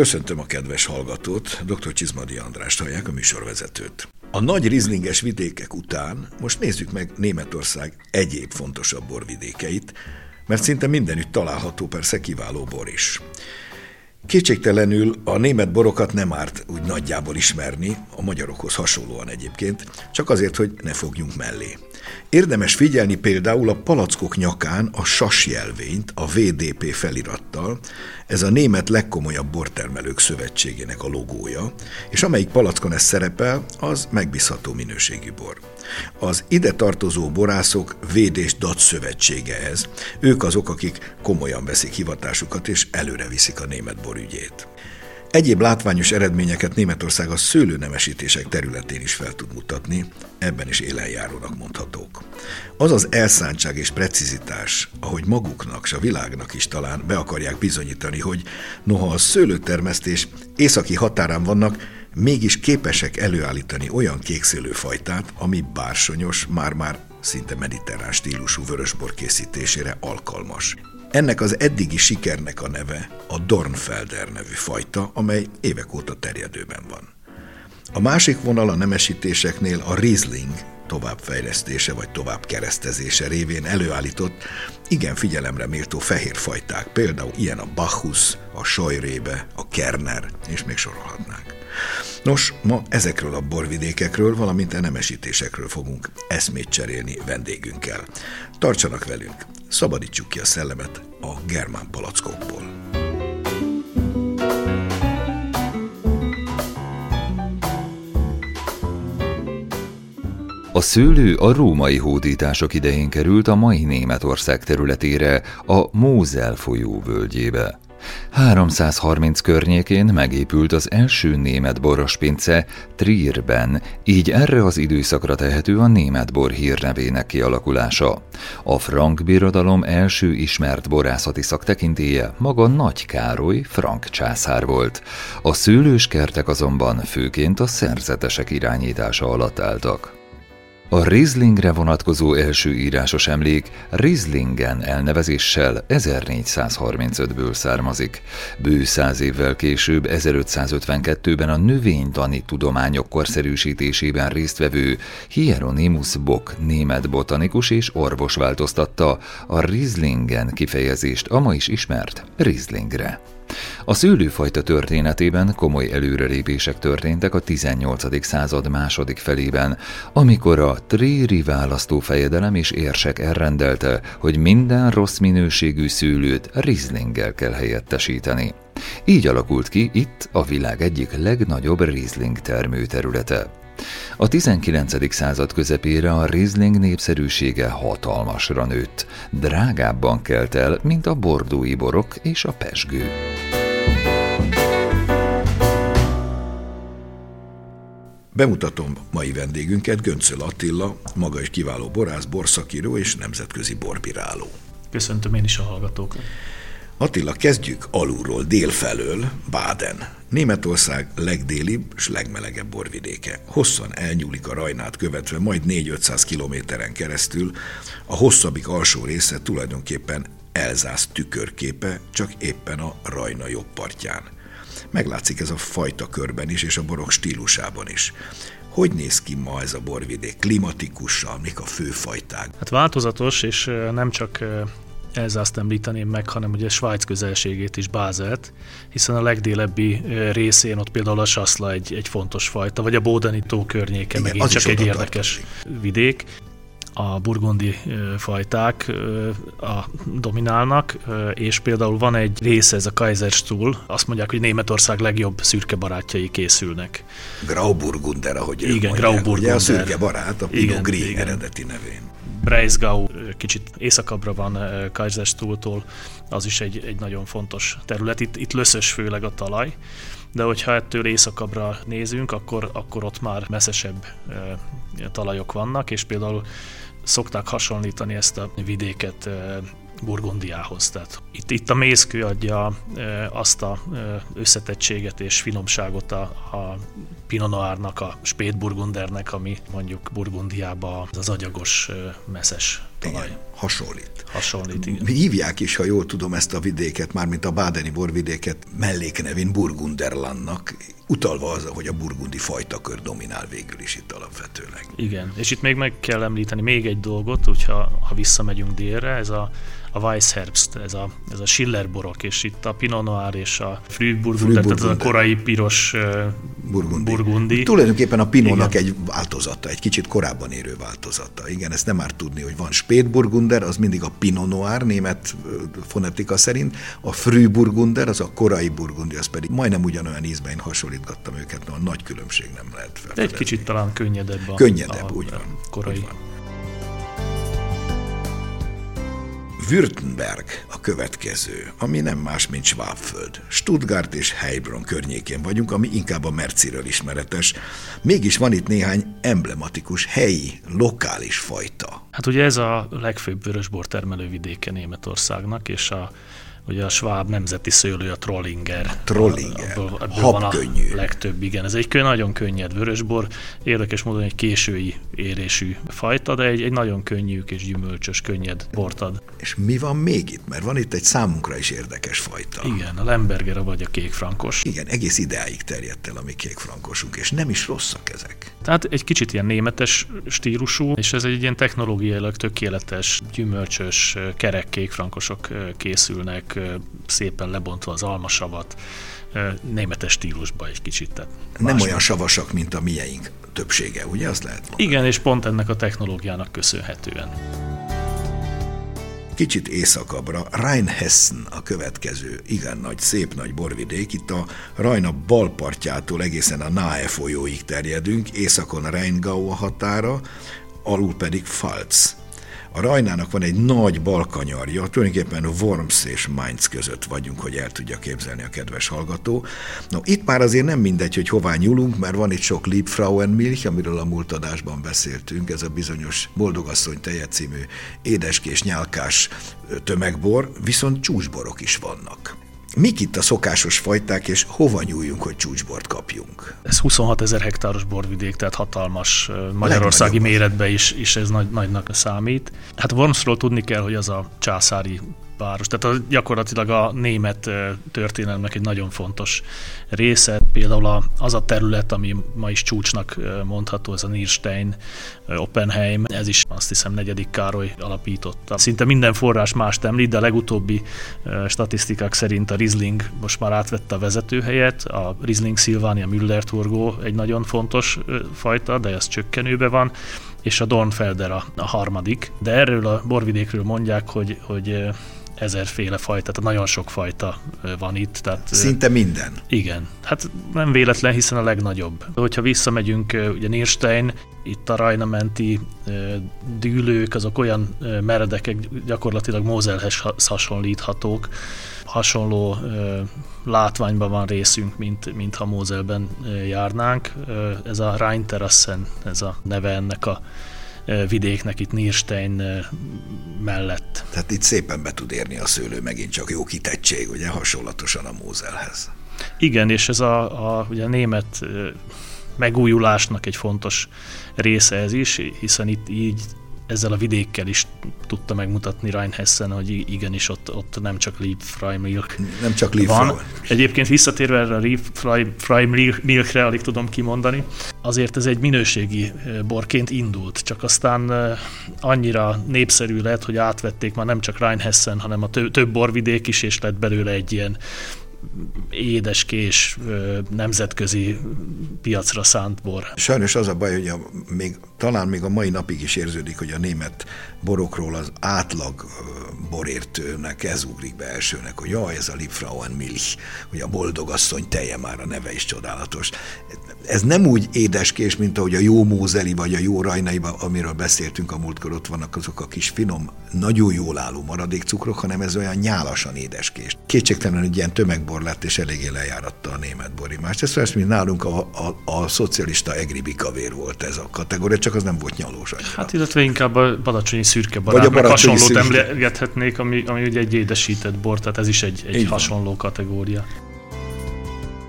Köszöntöm a kedves hallgatót, dr. Csizmadi Andrást hallják a műsorvezetőt. A nagy rizlinges vidékek után most nézzük meg Németország egyéb fontosabb borvidékeit, mert szinte mindenütt található persze kiváló bor is. Kétségtelenül a német borokat nem árt úgy nagyjából ismerni, a magyarokhoz hasonlóan egyébként, csak azért, hogy ne fogjunk mellé. Érdemes figyelni például a palackok nyakán a SAS jelvényt, a VDP felirattal, ez a német legkomolyabb bortermelők szövetségének a logója, és amelyik palackon ez szerepel, az megbízható minőségű bor. Az ide tartozó borászok védés dat szövetsége ez. Ők azok, akik komolyan veszik hivatásukat és előre viszik a német borügyét. Egyéb látványos eredményeket Németország a szőlőnemesítések területén is fel tud mutatni, ebben is élenjárónak mondhatók. Az az elszántság és precizitás, ahogy maguknak és a világnak is talán be akarják bizonyítani, hogy noha a szőlőtermesztés északi határán vannak, mégis képesek előállítani olyan kékszőlőfajtát, ami bársonyos, már-már szinte mediterrán stílusú vörösbor készítésére alkalmas. Ennek az eddigi sikernek a neve a Dornfelder nevű fajta, amely évek óta terjedőben van. A másik vonal a nemesítéseknél a Riesling továbbfejlesztése vagy továbbkeresztezése révén előállított igen figyelemre méltó fehér fajták, például ilyen a Bacchus, a Sojrébe, a Kerner, és még sorolhatnánk. Nos, ma ezekről a borvidékekről, valamint a nemesítésekről fogunk eszmét cserélni vendégünkkel. Tartsanak velünk, szabadítsuk ki a szellemet a germán palackokból. A szőlő a római hódítások idején került a mai Németország területére, a Mózel folyó völgyébe. 330 környékén megépült az első német borospince Trierben, így erre az időszakra tehető a német bor hírnevének kialakulása. A frank birodalom első ismert borászati szaktekintélye maga Nagy Károly frank császár volt. A szőlős kertek azonban főként a szerzetesek irányítása alatt álltak. A Rieslingre vonatkozó első írásos emlék Rieslingen elnevezéssel 1435-ből származik. Bő száz évvel később, 1552-ben a növénytani tudományok korszerűsítésében résztvevő Hieronymus Bock német botanikus és orvos változtatta a Rieslingen kifejezést a ma is ismert Rieslingre. A szőlőfajta történetében komoly előrelépések történtek a 18. század második felében, amikor a Tréri választófejedelem és érsek elrendelte, hogy minden rossz minőségű szőlőt Rieslinggel kell helyettesíteni. Így alakult ki itt a világ egyik legnagyobb Riesling termőterülete. A 19. század közepére a Riesling népszerűsége hatalmasra nőtt, drágábban kelt el, mint a bordói borok és a pesgő. Bemutatom mai vendégünket, Göncöl Attila, maga is kiváló borász, borszakíró és nemzetközi borbiráló. Köszöntöm én is a hallgatókat. Attila, kezdjük alulról, délfelől, Baden. Németország legdélibb és legmelegebb borvidéke. Hosszan elnyúlik a Rajnát követve, majd 4-500 kilométeren keresztül. A hosszabbik alsó része tulajdonképpen Elzász tükörképe, csak éppen a Rajna jobb partján. Meglátszik ez a fajta körben is, és a borok stílusában is. Hogy néz ki ma ez a borvidék? Klimatikusan, mik a főfajták? Hát változatos, és nem csak Elzászt említeném meg, hanem ugye Svájc közelségét is Bázelt, hiszen a legdélebbi részén ott például a Saszla egy, egy fontos fajta, vagy a Bódani tó környéke Igen, megint csak egy érdekes tartozik. vidék a burgundi fajták a dominálnak, és például van egy része, ez a Kaiserstuhl, azt mondják, hogy Németország legjobb szürke barátjai készülnek. Grauburgunder, ahogy Igen, mondják, Grauburgunder. Ugye a szürke barát, a Pinot Gris igen. eredeti nevén. Breisgau kicsit északabbra van Kaiserstuhltól, az is egy, egy nagyon fontos terület. Itt, itt löszös főleg a talaj, de hogyha ettől északabbra nézünk, akkor, akkor ott már messzesebb talajok vannak, és például szokták hasonlítani ezt a vidéket Burgundiához. Tehát itt, itt a mészkő adja azt a összetettséget és finomságot a, a Pinot Noirnak, a Spét Burgundernek, ami mondjuk Burgundiába az agyagos, messzes talaj. Igen, hasonlít. Hasonlít, igen. Hívják is, ha jól tudom, ezt a vidéket, mármint a bádeni borvidéket melléknevén Burgunderlandnak, utalva az, hogy a burgundi fajtakör dominál végül is itt alapvetőleg. Igen, és itt még meg kell említeni még egy dolgot, hogyha ha visszamegyünk délre, ez a a Weissherbst, ez a, ez a Schiller borok, és itt a Pinot Noir és a Frühburgunder, tehát az a korai piros burgundi. burgundi. Tulajdonképpen a Pinotnak egy változata, egy kicsit korábban érő változata. Igen, ezt nem már tudni, hogy van Spätburgunder, az mindig a Pinot Noir, német fonetika szerint, a Frühburgunder, az a korai burgundi, az pedig majdnem ugyanolyan ízben, én hasonlítgattam őket, a nagy különbség nem lehet felfedezni. Egy kicsit talán könnyedebb a, könnyedebb, a, úgy van, korai. Úgy van. Württemberg a következő, ami nem más, mint Schwabföld. Stuttgart és Heilbronn környékén vagyunk, ami inkább a Merciről ismeretes. Mégis van itt néhány emblematikus, helyi, lokális fajta. Hát ugye ez a legfőbb vörösbor termelővidéke Németországnak, és a ugye a Schwab nemzeti szőlő, a Trollinger. Trollinger, habkönnyű. legtöbb, igen. Ez egy nagyon könnyed vörösbor, érdekes módon egy késői érésű fajta, de egy, egy nagyon könnyű és gyümölcsös, könnyed bort ad. És mi van még itt? Mert van itt egy számunkra is érdekes fajta. Igen, a Lemberger vagy a kékfrankos. Igen, egész ideáig terjedt el a mi kékfrankosunk, és nem is rosszak ezek. Tehát egy kicsit ilyen németes stílusú, és ez egy ilyen technológiailag tökéletes, gyümölcsös, kerek kékfrankosok készülnek, szépen lebontva az almasavat, németes stílusba egy kicsit. Tehát Nem olyan savasak, mint a mieink többsége, ugye? Azt lehet mondani. Igen, és pont ennek a technológiának köszönhetően. Kicsit északabbra Rheinhessen a következő, igen nagy, szép nagy borvidék. Itt a Rajna balpartjától egészen a Nahe folyóig terjedünk, északon Rheingau a határa, alul pedig Pfalz. A Rajnának van egy nagy balkanyarja, tulajdonképpen Worms és Mainz között vagyunk, hogy el tudja képzelni a kedves hallgató. No, itt már azért nem mindegy, hogy hová nyúlunk, mert van itt sok Liebfrauenmilch, amiről a múlt adásban beszéltünk, ez a bizonyos Boldogasszony teje című édeskés, nyálkás tömegbor, viszont csúcsborok is vannak. Mik itt a szokásos fajták, és hova nyúljunk, hogy csúcsbort kapjunk? Ez 26 ezer hektáros borvidék, tehát hatalmas magyarországi méretbe is, is ez nagy, nagynak számít. Hát Wormsról tudni kell, hogy az a császári város. Tehát a, gyakorlatilag a német történelmnek egy nagyon fontos része. Például az a terület, ami ma is csúcsnak mondható, ez a Nierstein, Oppenheim, ez is azt hiszem negyedik Károly alapította. Szinte minden forrás mást említ, de a legutóbbi statisztikák szerint a Riesling most már átvette a vezetőhelyet, a Riesling Silvania Müller Turgó egy nagyon fontos fajta, de ez csökkenőbe van és a Dornfelder a, a harmadik. De erről a borvidékről mondják, hogy, hogy ezerféle fajta, tehát nagyon sok fajta van itt. Tehát, Szinte minden. Igen, hát nem véletlen, hiszen a legnagyobb. Hogyha visszamegyünk, ugye Nierstein, itt a rajnamenti dűlők, azok olyan meredekek, gyakorlatilag Moselhez hasonlíthatók. Hasonló látványban van részünk, mint, mint ha Moselben járnánk. Ez a Rheinterrassen, ez a neve ennek a vidéknek itt Nierstein mellett. Tehát itt szépen be tud érni a szőlő, megint csak jó kitettség, ugye hasonlatosan a Mózelhez. Igen, és ez a, a, ugye a német megújulásnak egy fontos része ez is, hiszen itt így ezzel a vidékkel is tudta megmutatni Rheinhessen, hogy igenis ott, ott nem csak Liebfreimilch Nem csak Liebfreimilch. van. Egyébként visszatérve erre a Liebfreimilchre, alig tudom kimondani, azért ez egy minőségi borként indult, csak aztán annyira népszerű lett, hogy átvették már nem csak Rheinhessen, hanem a több borvidék is, és lett belőle egy ilyen édeskés nemzetközi piacra szánt bor. Sajnos az a baj, hogy a, még, talán még a mai napig is érződik, hogy a német borokról az átlag borértőnek ez ugrik be elsőnek, hogy jaj, ez a Liebfrauen Milch, hogy a boldogasszony teje már a neve is csodálatos. Ez nem úgy édeskés, mint ahogy a jó mózeli vagy a jó rajnaiba, amiről beszéltünk a múltkor, ott vannak azok a kis finom, nagyon jól álló maradékcukrok, hanem ez olyan nyálasan édeskés. Kétségtelen, hogy ilyen tömegbor lett, és eléggé lejáratta a német borimást. Ez olyan, mint nálunk a, a, a szocialista egri bikavér volt ez a kategória, csak az nem volt nyalós annyira. Hát illetve inkább a badacsonyi szürke barát, vagy a hasonlót szürke. emlegethetnék, ami, ami ugye egy édesített bor, tehát ez is egy, egy hasonló kategória.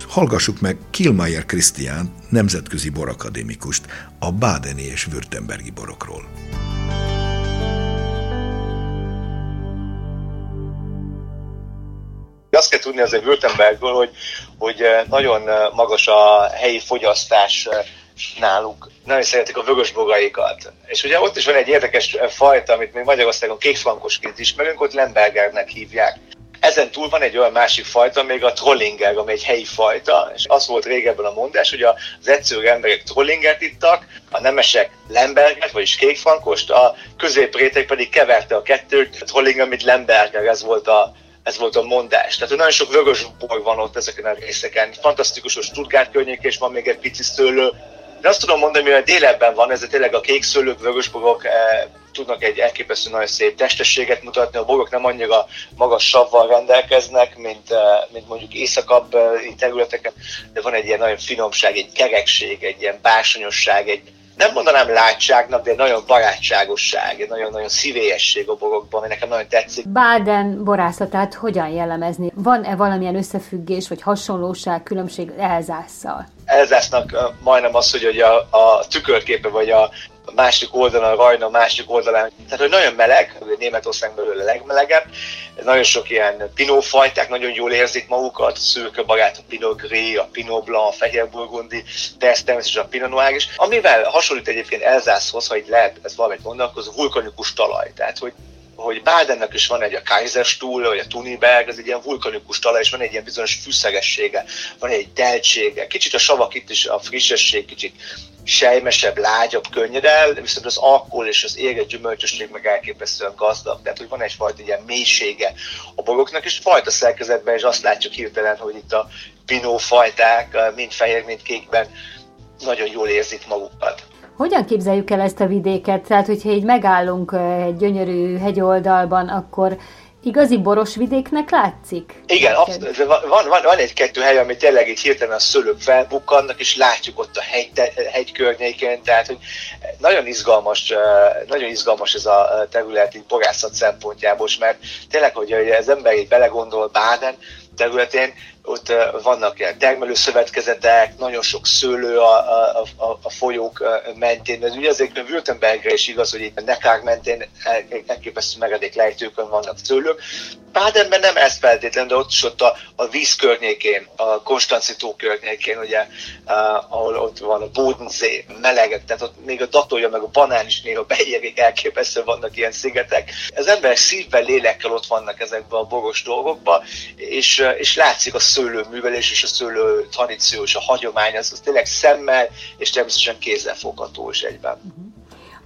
Hallgassuk meg Kilmayer Krisztián, nemzetközi borakadémikust, a bádeni és württembergi borokról. Kell tudni azért Württembergből, hogy, hogy nagyon magas a helyi fogyasztás náluk. Nagyon szeretik a vörösbogaikat. És ugye ott is van egy érdekes fajta, amit még Magyarországon kékfrankosként ismerünk, ott Lembergernek hívják. Ezen túl van egy olyan másik fajta, még a trollinger, ami egy helyi fajta, és az volt régebben a mondás, hogy az egyszerű emberek trollingert ittak, a nemesek Lemberget, vagyis kékfrankost, a középréteg pedig keverte a kettőt, a trollinger, mint Lemberger, ez volt a, ez volt a mondás. Tehát nagyon sok vörös bor van ott ezeken a részeken. Fantasztikus, hogy Stuttgart környék, és van még egy pici szőlő. De azt tudom mondani, a délebben van, ez tényleg a kék szőlők, vörösborok, eh, tudnak egy elképesztő nagyon szép testességet mutatni, a borok nem annyira magas savval rendelkeznek, mint, eh, mint mondjuk északabb eh, területeken, de van egy ilyen nagyon finomság, egy kerekség, egy ilyen bársonyosság, egy nem mondanám látságnak, de nagyon barátságosság, nagyon-nagyon szívélyesség a borokban, ami nekem nagyon tetszik. Baden borászatát hogyan jellemezni? Van-e valamilyen összefüggés vagy hasonlóság, különbség Elzásszal? Elzásznak majdnem az, hogy a, a tükörképe vagy a a másik oldalon, a Rajna a másik oldalán. Tehát, hogy nagyon meleg, Németország belőle a legmelegebb, nagyon sok ilyen pinófajták nagyon jól érzik magukat, szőke barát, a Pinot Gris, a Pinot Blanc, a Fehér Burgundi, de ez természetesen a Pinot Noir is. Amivel hasonlít egyébként Elzászhoz, ha így lehet ez valamit mondani, az vulkanikus talaj. Tehát, hogy hogy Badennek is van egy a Kaiserstuhl, vagy a Tuniberg, ez egy ilyen vulkanikus talaj, és van egy ilyen bizonyos fűszegessége, van egy teltsége. Kicsit a savak itt is, a frissesség kicsit sejmesebb, lágyabb, könnyedel, viszont az alkohol és az éget gyümölcsösség meg elképesztően gazdag. Tehát, hogy van egyfajta ilyen mélysége a boroknak, és fajta szerkezetben, és azt látjuk hirtelen, hogy itt a pinó fajták, mind fehér, mind kékben nagyon jól érzik magukat. Hogyan képzeljük el ezt a vidéket? Tehát, hogyha így megállunk egy gyönyörű hegyoldalban, akkor Igazi boros vidéknek látszik? Igen, van, van, van egy-kettő hely, ami tényleg így hirtelen a szőlők felbukkannak, és látjuk ott a hegy, hegy környékén, tehát hogy nagyon izgalmas, nagyon izgalmas ez a terület így borászat szempontjából, mert tényleg, hogy az ember így belegondol Báden területén, ott vannak ilyen termelőszövetkezetek, nagyon sok szőlő a, a, a, a folyók mentén. Ez ugye azért Württembergre is igaz, hogy itt a Nekár mentén elképesztő meredék lejtőkön vannak szőlők. Bádenben nem ez feltétlenül, de ott is ott a, a víz környékén, a Konstanci tó környékén, ugye, ahol ott van a Bodensee, melegek, tehát ott még a datolja, meg a banán is néha beérik, elképesztő vannak ilyen szigetek. Az emberek szívvel, lélekkel ott vannak ezekben a boros dolgokban, és, és látszik a szőlőművelés és a szőlő tradíció és a hagyomány, az, az tényleg szemmel és természetesen kézzel fogható is egyben.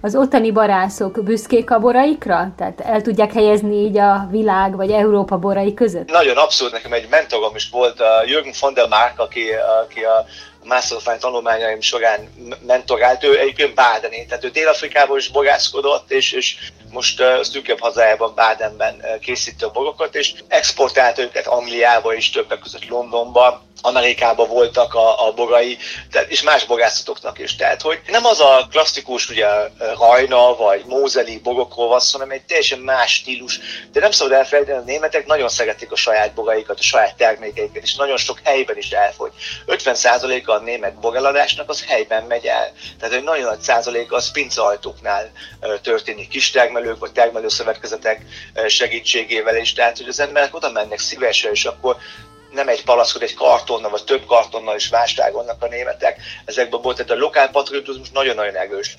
Az ottani barászok büszkék a boraikra? Tehát el tudják helyezni így a világ vagy Európa borai között? Nagyon abszolút, nekem egy mentorom is volt, Jürgen von der Mark, aki, aki a Masterfine tanulmányaim során mentorált, ő egyébként Bádeni, tehát ő Dél-Afrikában is borászkodott, és, és most uh, szűkebb hazájában, Bádenben uh, készíti a borokat, és exportált őket Angliába és többek között Londonba, Amerikában voltak a, a bogai, tehát, és más bogászatoknak is. Tehát, hogy nem az a klasszikus, ugye rajna vagy mózeli bogokról van hanem egy teljesen más stílus. De nem szabad elfelejteni, a németek nagyon szeretik a saját bogaikat, a saját termékeiket, és nagyon sok helyben is elfogy. 50%-a a német bogeladásnak az helyben megy el. Tehát egy nagyon nagy százaléka az pinceajtóknál történik kis termelők vagy termelőszövetkezetek segítségével is. Tehát, hogy az emberek oda mennek szívesen, és akkor nem egy palackot, egy kartonnal, vagy több kartonnal is vásárolnak a németek. Ezekben volt, tehát a lokál patriotizmus nagyon-nagyon erős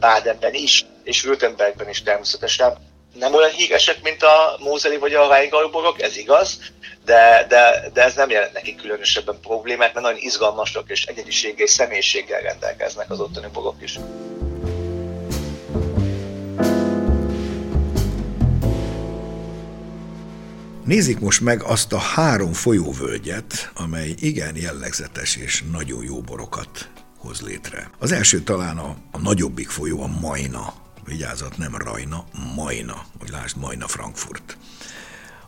Bádenben is, és Württembergben is természetesen. Nem olyan híresek, mint a Mózeli vagy a Weingarborok, ez igaz, de, de, de ez nem jelent neki különösebben problémát, mert nagyon izgalmasak és egyediséggel és személyiséggel rendelkeznek az ottani borok is. Nézzük most meg azt a három folyóvölgyet, amely igen jellegzetes és nagyon jó borokat hoz létre. Az első talán a, a nagyobbik folyó, a Majna. Vigyázat, nem Rajna, Majna, hogy lásd, Majna Frankfurt.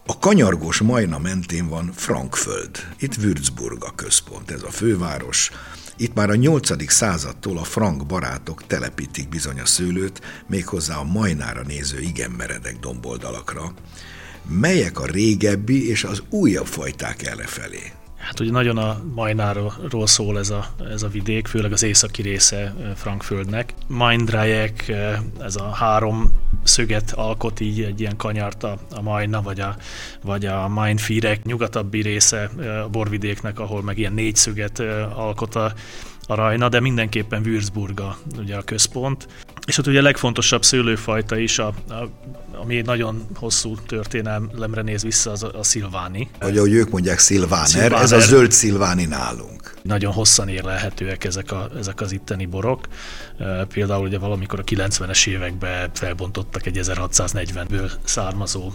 A kanyargós Majna mentén van Frankföld. Itt Würzburg a központ, ez a főváros. Itt már a 8. századtól a frank barátok telepítik bizony a szőlőt, méghozzá a Majnára néző igen meredek domboldalakra, melyek a régebbi és az újabb fajták errefelé? Hát ugye nagyon a Majnáról szól ez a, ez a vidék, főleg az északi része Frankföldnek. Majndrájek, ez a három szöget alkot így egy ilyen kanyart a, a Majna, vagy a, vagy a Mainfirek nyugatabbi része a borvidéknek, ahol meg ilyen négy szöget alkot a, a Rajna, de mindenképpen Würzburg a, ugye a központ. És ott ugye a legfontosabb szőlőfajta is, a, a, ami nagyon hosszú történelemre néz vissza, az a, a szilváni. Vagy ahogy ők mondják, szilváner, szilváner, ez a zöld szilváni nálunk. Nagyon hosszan érlelhetőek ezek, a, ezek az itteni borok. Például ugye valamikor a 90-es években felbontottak egy 1640-ből származó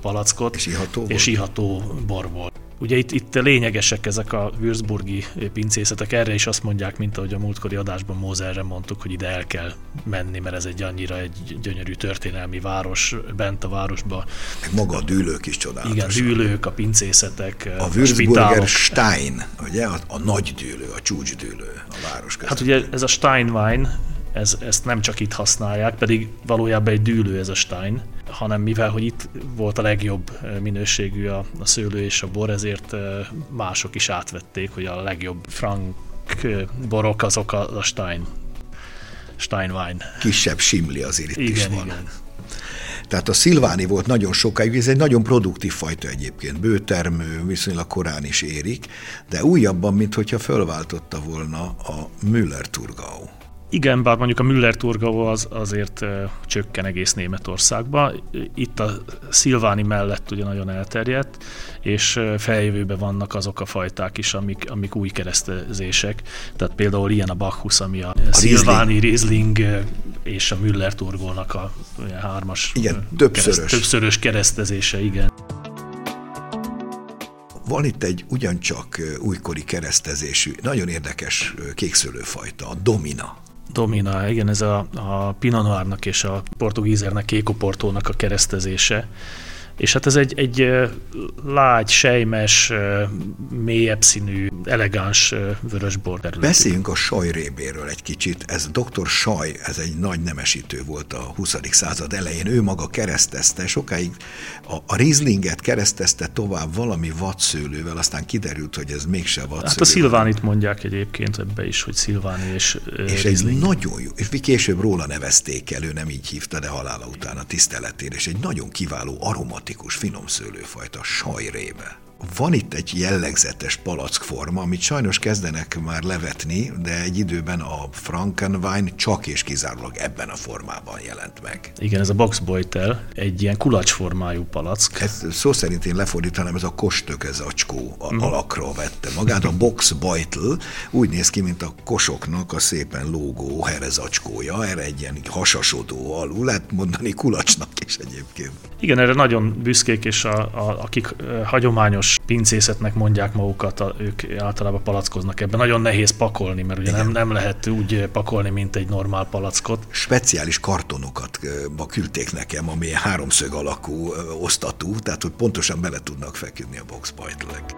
palackot. És iható És iható borból. Ugye itt, itt lényegesek ezek a Würzburgi pincészetek, erre is azt mondják, mint ahogy a múltkori adásban Mózerre mondtuk, hogy ide el kell menni, mert ez egy annyira egy gyönyörű történelmi város, bent a városba. Meg maga a dűlők is csodálatos. Igen, dűlők, a pincészetek, a, a Würzburger Stein, ugye, a, a nagy dűlő, a csúcsdűlő a város között. Hát ugye ez a Steinwein, ez, ezt nem csak itt használják, pedig valójában egy dűlő ez a Stein, hanem mivel, hogy itt volt a legjobb minőségű a, a szőlő és a bor, ezért mások is átvették, hogy a legjobb frank borok azok a, a Stein. Steinwein. Kisebb simli azért itt igen, is van. Igen. Tehát a szilváni volt nagyon sokáig, ez egy nagyon produktív fajta egyébként, bőtermő, viszonylag korán is érik, de újabban, mint hogyha fölváltotta volna a Müller-Turgau. Igen, bár mondjuk a Müller Turgau az azért csökken egész Németországba. Itt a Szilváni mellett ugye nagyon elterjedt, és feljövőben vannak azok a fajták is, amik, amik új keresztezések. Tehát például ilyen a Bacchus, ami a, a Szilváni Riesling és a Müller Turgónak a hármas igen, többszörös. Kereszt, többszörös keresztezése, igen. Van itt egy ugyancsak újkori keresztezésű, nagyon érdekes kékszőlőfajta, a Domina. Domina, igen, ez a, a Pinot Noirnak és a portugízernek, Kékoportónak a keresztezése. És hát ez egy, egy lágy, sejmes, mélyebb színű, elegáns vörösbor terület. Beszéljünk a sajrébéről egy kicsit. Ez dr. Saj, ez egy nagy nemesítő volt a 20. század elején. Ő maga keresztezte, sokáig a, a Rieslinget keresztezte tovább valami vadszőlővel, aztán kiderült, hogy ez mégse vadszőlő. Hát a Szilvánit mondják egyébként ebbe is, hogy Szilváni és És Riesling. egy nagyon jó, és később róla nevezték el, ő nem így hívta, de halála után a tiszteletére, és egy nagyon kiváló aromatikus aromatikus finom szőlőfajta sajrébe. Van itt egy jellegzetes palackforma, amit sajnos kezdenek már levetni, de egy időben a Frankenwein csak és kizárólag ebben a formában jelent meg. Igen, ez a boxboitel, egy ilyen kulacsformájú palack. Ez, szó szerint én lefordítanám, ez a kostök, ez acskó a mm. alakra vette magát. A boxboitel úgy néz ki, mint a kosoknak a szépen lógó herezacskója, erre egy ilyen hasasodó alul, lehet mondani kulacsnak is egyébként. Igen, erre nagyon büszkék, és a, a, akik hagyományos pincészetnek mondják magukat, a, ők általában palackoznak ebben. Nagyon nehéz pakolni, mert ugye nem, nem lehet úgy pakolni, mint egy normál palackot. Speciális kartonokat ma küldték nekem, ami háromszög alakú osztatú, tehát hogy pontosan bele tudnak feküdni a boxbajtlek.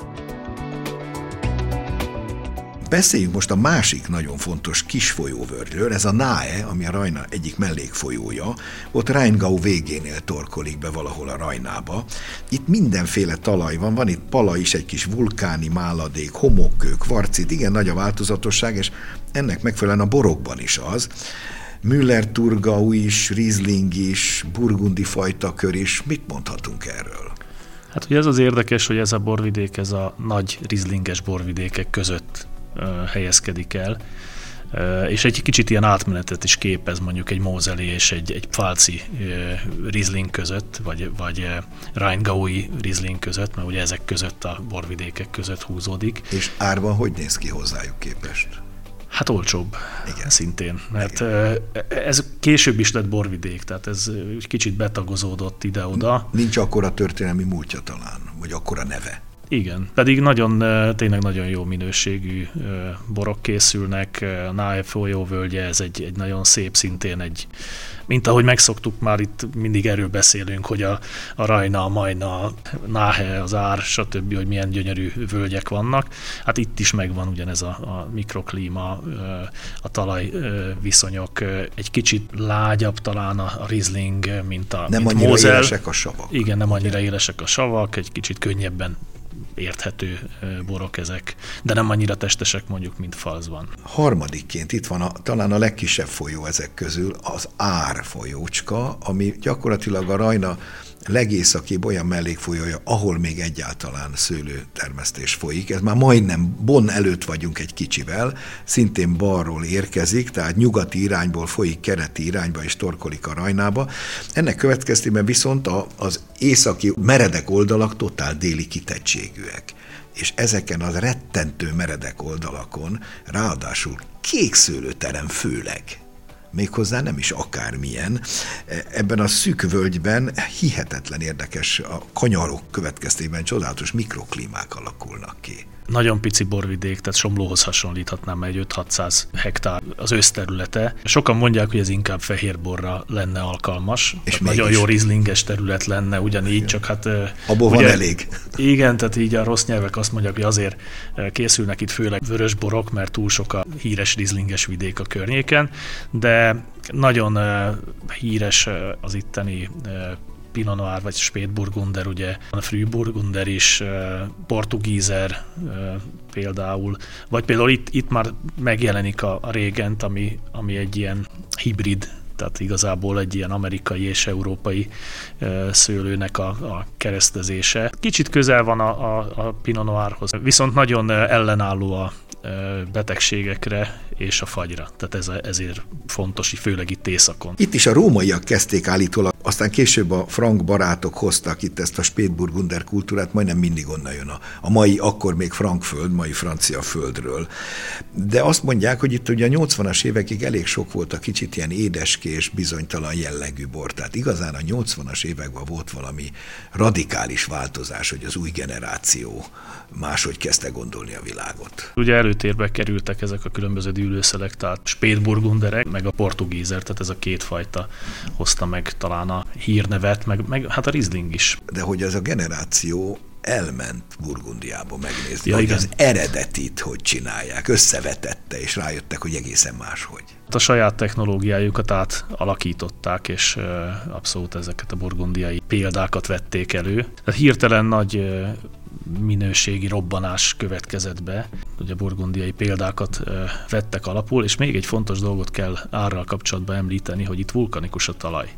Beszéljünk most a másik nagyon fontos kis folyóvölgyről, ez a Nae, ami a Rajna egyik mellékfolyója, ott Rheingau végénél torkolik be valahol a Rajnába. Itt mindenféle talaj van, van itt pala is, egy kis vulkáni máladék, homokkő, kvarcit, igen nagy a változatosság, és ennek megfelelően a borokban is az. Müller Turgau is, Riesling is, burgundi fajta kör is, mit mondhatunk erről? Hát ugye ez az érdekes, hogy ez a borvidék, ez a nagy rizlinges borvidékek között helyezkedik el, és egy kicsit ilyen átmenetet is képez mondjuk egy Mózeli és egy, egy Pfalci Riesling között, vagy, vagy Rheingaui Riesling között, mert ugye ezek között a borvidékek között húzódik. És árban hogy néz ki hozzájuk képest? Hát olcsóbb Igen. szintén, mert Igen. ez később is lett borvidék, tehát ez kicsit betagozódott ide-oda. Nincs akkora történelmi múltja talán, vagy akkora neve. Igen, pedig nagyon, tényleg nagyon jó minőségű borok készülnek. A Náe folyóvölgye, ez egy, egy nagyon szép, szintén egy, mint ahogy megszoktuk már itt mindig erről beszélünk, hogy a, a Rajna, a Majna, a Náhe, az Ár, stb., hogy milyen gyönyörű völgyek vannak. Hát itt is megvan ugyanez a, a mikroklíma, a talaj viszonyok, egy kicsit lágyabb talán a, a Riesling, mint a Nem mint annyira Mosel. élesek a savak. Igen, nem annyira élesek a savak, egy kicsit könnyebben érthető borok ezek, de nem annyira testesek mondjuk, mint Falzban. Harmadikként itt van a, talán a legkisebb folyó ezek közül, az Ár folyócska, ami gyakorlatilag a Rajna legészakibb olyan mellékfolyója, ahol még egyáltalán szőlőtermesztés folyik. Ez már majdnem Bonn előtt vagyunk egy kicsivel, szintén balról érkezik, tehát nyugati irányból folyik kereti irányba és torkolik a rajnába. Ennek következtében viszont az északi meredek oldalak totál déli kitettségűek és ezeken az rettentő meredek oldalakon ráadásul kék szőlőterem főleg méghozzá nem is akármilyen. Ebben a szűk völgyben hihetetlen érdekes, a kanyarok következtében csodálatos mikroklímák alakulnak ki nagyon pici borvidék, tehát Somlóhoz hasonlíthatnám egy 5-600 hektár az őszterülete. Sokan mondják, hogy ez inkább fehérborra lenne alkalmas. És nagyon jó rizlinges terület lenne ugyanígy, igen. csak hát... Abból ugye, van elég. Igen, tehát így a rossz nyelvek azt mondják, hogy azért készülnek itt főleg vörös borok, mert túl sok a híres rizlinges vidék a környéken, de nagyon híres az itteni Pinot Noir vagy Spätburgunder, ugye a Frühburgunder is, Portugízer például, vagy például itt, itt már megjelenik a, a Régent, ami, ami egy ilyen hibrid tehát igazából egy ilyen amerikai és európai szőlőnek a, a keresztezése. Kicsit közel van a, a, a Pinot Noirhoz, viszont nagyon ellenálló a betegségekre és a fagyra. Tehát ez, ezért fontos, főleg itt északon. Itt is a rómaiak kezdték állítólag, aztán később a frank barátok hoztak itt ezt a Spätburgunder kultúrát, majdnem mindig onnan jön a, a mai, akkor még frankföld, mai francia földről. De azt mondják, hogy itt ugye a 80-as évekig elég sok volt a kicsit ilyen édeskés, bizonytalan jellegű bor. Tehát igazán a 80-as években volt valami radikális változás, hogy az új generáció máshogy kezdte gondolni a világot. Ugye előtérbe kerültek ezek a különböző dűlőszelektált spétburgunderek, meg a portugízer, tehát ez a két fajta hozta meg talán a hírnevet, meg, meg hát a Riesling is. De hogy ez a generáció elment Burgundiába megnézni, ja, hogy igen. az eredetit hogy csinálják, összevetette, és rájöttek, hogy egészen máshogy. A saját technológiájukat átalakították, és abszolút ezeket a burgundiai példákat vették elő. Tehát hirtelen nagy minőségi robbanás következett be, hogy a burgundiai példákat vettek alapul, és még egy fontos dolgot kell árral kapcsolatban említeni, hogy itt vulkanikus a talaj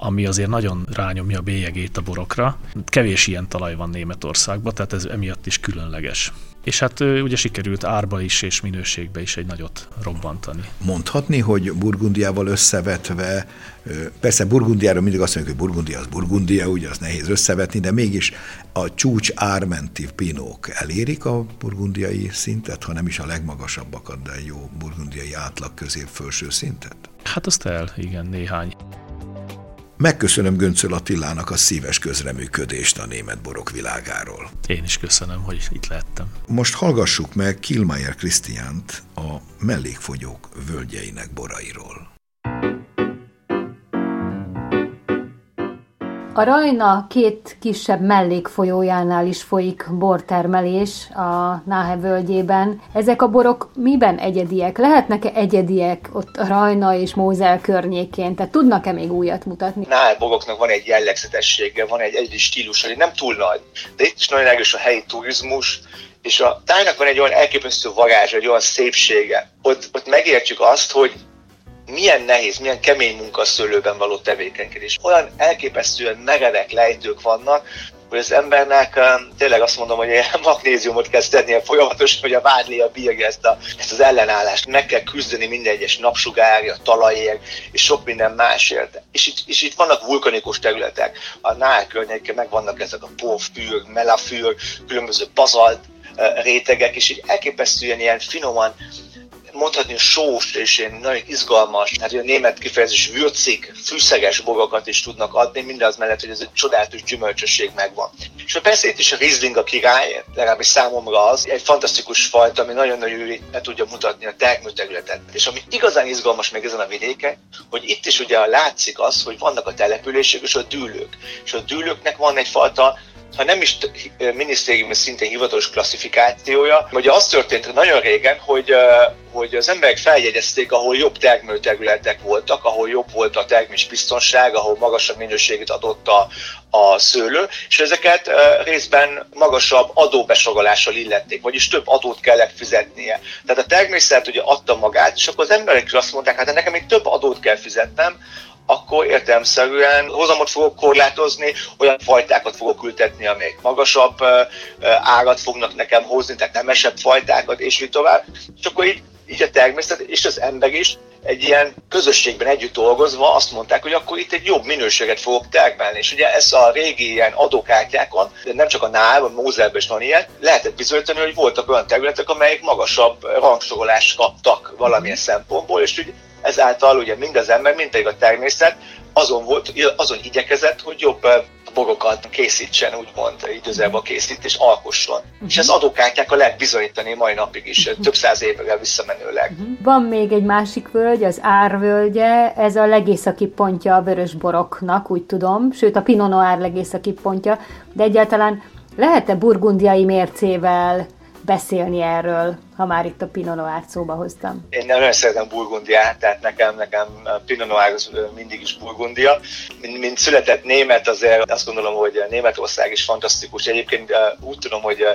ami azért nagyon rányomja a bélyegét a borokra. Kevés ilyen talaj van Németországban, tehát ez emiatt is különleges. És hát ugye sikerült árba is és minőségbe is egy nagyot robbantani. Mondhatni, hogy Burgundiával összevetve, persze Burgundiáról mindig azt mondjuk, hogy Burgundia az Burgundia, ugye az nehéz összevetni, de mégis a csúcs ármenti pinók elérik a burgundiai szintet, ha nem is a legmagasabbakat, de jó burgundiai átlag közép felső szintet? Hát azt el, igen, néhány. Megköszönöm Göncöl Attilának a szíves közreműködést a német borok világáról. Én is köszönöm, hogy itt lettem. Most hallgassuk meg Kilmeier Krisztiánt a mellékfogyók völgyeinek borairól. A Rajna két kisebb mellékfolyójánál is folyik bortermelés a Náhe völgyében. Ezek a borok miben egyediek? Lehetnek-e egyediek ott a Rajna és Mózel környékén? Tehát tudnak-e még újat mutatni? Náhe boroknak van egy jellegzetessége, van egy egyedi stílus, hogy nem túl nagy, de itt is nagyon erős a helyi turizmus, és a tájnak van egy olyan elképesztő varázs, egy olyan szépsége. Ott, ott megértjük azt, hogy milyen nehéz, milyen kemény munka szőlőben való tevékenykedés. Olyan elképesztően meredek lejtők vannak, hogy az embernek tényleg azt mondom, hogy magnéziumot kezd tennie folyamatosan, hogy a a bírja ezt, a, ezt az ellenállást. Meg kell küzdeni minden egyes napsugárja, talajért, és sok minden másért. És itt, és itt vannak vulkanikus területek. A Nál környéken meg vannak ezek a porfűr, melafűr, különböző bazalt rétegek, és így elképesztően ilyen finoman mondhatni sós és ilyen nagyon izgalmas, hát a német kifejezés würcig, fűszeges bogokat is tudnak adni, mindaz mellett, hogy ez egy csodálatos gyümölcsösség megvan. És persze itt is a Riesling a király, legalábbis számomra az, egy fantasztikus fajta, ami nagyon-nagyon le tudja mutatni a termőterületet. És ami igazán izgalmas meg ezen a vidéken, hogy itt is ugye látszik az, hogy vannak a települések és a dűlők. És a dűlőknek van egyfajta ha nem is minisztériumi szinten hivatalos klasszifikációja. Ugye az történt nagyon régen, hogy, hogy az emberek feljegyezték, ahol jobb termőterületek voltak, ahol jobb volt a termés biztonság, ahol magasabb minőséget adott a, a szőlő, és ezeket részben magasabb adóbesorolással illették, vagyis több adót kellett fizetnie. Tehát a természet ugye adta magát, és akkor az emberek azt mondták, hát nekem még több adót kell fizetnem, akkor értelmszerűen hozamot fogok korlátozni, olyan fajtákat fogok ültetni, amelyek magasabb árat fognak nekem hozni, tehát nemesebb fajtákat, és így tovább. És akkor így, így a természet és az ember is egy ilyen közösségben együtt dolgozva azt mondták, hogy akkor itt egy jobb minőséget fogok termelni. És ugye ez a régi ilyen adókártyákon, de nem csak a NÁL, a Mózerben is van ilyen, lehetett bizonyítani, hogy voltak olyan területek, amelyek magasabb rangsorolást kaptak valamilyen szempontból, és ugye ezáltal ugye mind az ember, mind pedig a természet azon volt, azon igyekezett, hogy jobb borokat készítsen, úgymond időzelben készít és alkosson. Uh-huh. És ez adókártyákkal lehet bizonyítani mai napig is, uh-huh. több száz évre visszamenőleg. Uh-huh. Van még egy másik völgy, az Árvölgye, ez a legészaki pontja a vörös boroknak, úgy tudom, sőt a Pinot Noir legészaki pontja, de egyáltalán lehet-e burgundiai mércével beszélni erről, ha már itt a Pinot Noir szóba hoztam. Én nagyon szeretem Burgundiát, tehát nekem, nekem Pinot Noir az mindig is Burgundia. Mint, mint született német, azért azt gondolom, hogy Németország is fantasztikus. Egyébként úgy tudom, hogy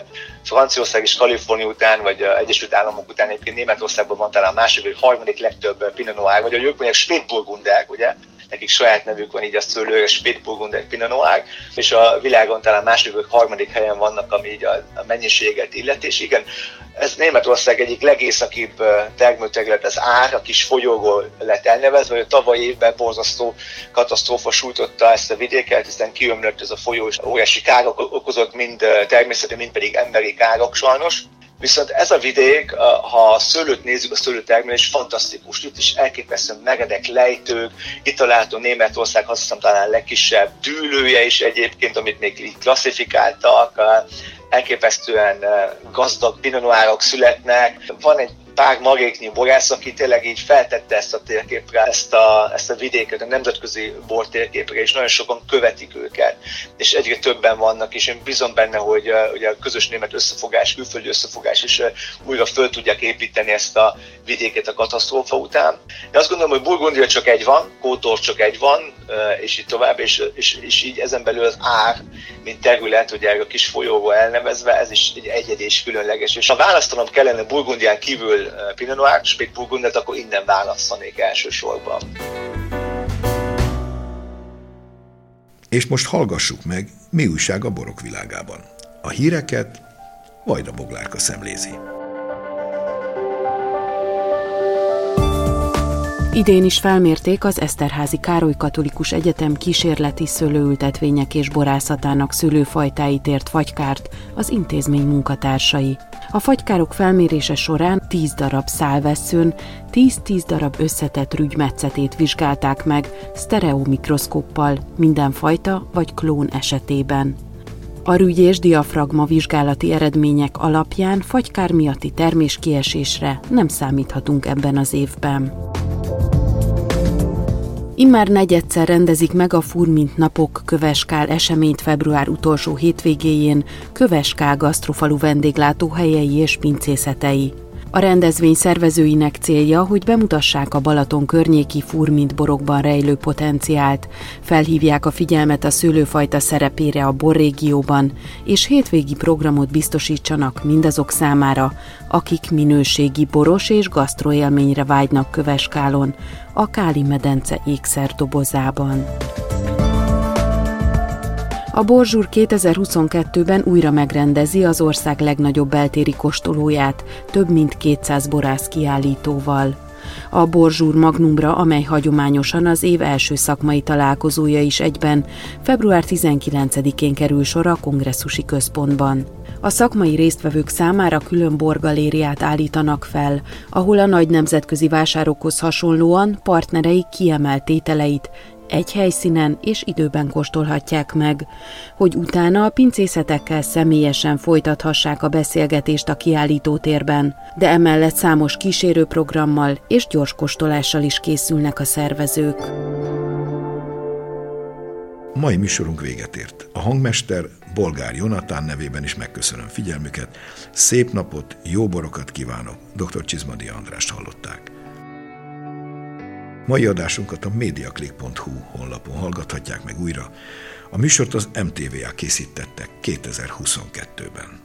Franciaország és Kalifornia után, vagy Egyesült Államok után egyébként Németországban van talán a második vagy harmadik legtöbb Pinot Noir, vagy a ők mondják Spätburgundák, ugye? Nekik saját nevük van, így a szőlőre Spätburgunder Pinot Noir, és a világon talán második vagy harmadik helyen vannak, ami így a, a mennyiséget illeti, és igen, ez Németország egyik legészakibb termőterület, az Ár, a kis folyóról lett elnevezve, hogy tavaly évben borzasztó katasztrófa sújtotta ezt a vidéket, hiszen kiömlött ez a folyó, és óriási károk okozott mind természeti, mind pedig emberi károk sajnos. Viszont ez a vidék, ha a szőlőt nézzük, a szőlőtermelés fantasztikus. Itt is elképesztően meredek lejtők. Itt található Németország, azt hiszem talán legkisebb dűlője is egyébként, amit még így klasszifikáltak. Elképesztően gazdag pinonoárok születnek. Van egy pár maréknyi borász, aki tényleg így feltette ezt a térképre, ezt a, ezt a vidéket, a nemzetközi bor térképre, és nagyon sokan követik őket, és egyre többen vannak, és én bízom benne, hogy ugye a közös német összefogás, külföldi összefogás is újra föl tudják építeni ezt a vidéket a katasztrófa után. Én azt gondolom, hogy Burgundia csak egy van, Kótor csak egy van, és így tovább, és, és, és így ezen belül az ár, mint terület, ugye a kis folyóval elnevezve, ez is egy egyedi és különleges. És ha választanom kellene Burgundián kívül Pinot Noir, Spitburgundet, akkor innen választanék elsősorban. És most hallgassuk meg, mi újság a borok világában. A híreket Vajda Boglárka szemlézi. Idén is felmérték az Eszterházi Károly Katolikus Egyetem kísérleti szőlőültetvények és borászatának szőlőfajtáit ért fagykárt az intézmény munkatársai. A fagykárok felmérése során 10 darab szálvesszőn, 10-10 darab összetett rügymetszetét vizsgálták meg sztereomikroszkóppal minden fajta vagy klón esetében. A rügy és diafragma vizsgálati eredmények alapján fagykár miatti terméskiesésre nem számíthatunk ebben az évben. Immár negyedszer rendezik meg a Furmint napok Köveskál eseményt február utolsó hétvégéjén Köveskál gasztrofalu vendéglátóhelyei és pincészetei. A rendezvény szervezőinek célja, hogy bemutassák a Balaton környéki furmint borokban rejlő potenciált, felhívják a figyelmet a szőlőfajta szerepére a borrégióban, és hétvégi programot biztosítsanak mindazok számára, akik minőségi boros és gasztroélményre vágynak Köveskálon, a Káli medence ékszerdobozában. A Borzsúr 2022-ben újra megrendezi az ország legnagyobb beltéri kóstolóját, több mint 200 borász kiállítóval. A Borzsúr Magnumra, amely hagyományosan az év első szakmai találkozója is egyben, február 19-én kerül sor a kongresszusi központban. A szakmai résztvevők számára külön borgalériát állítanak fel, ahol a nagy nemzetközi vásárokhoz hasonlóan partnerei kiemelt tételeit egy helyszínen és időben kóstolhatják meg, hogy utána a pincészetekkel személyesen folytathassák a beszélgetést a kiállítótérben, de emellett számos kísérőprogrammal és gyors kóstolással is készülnek a szervezők. Mai műsorunk véget ért. A hangmester Bolgár Jonatán nevében is megköszönöm figyelmüket. Szép napot, jó borokat kívánok. Dr. Csizmadi Andrást hallották. Mai adásunkat a mediaclick.hu honlapon hallgathatják meg újra. A műsort az MTVA készítette 2022-ben.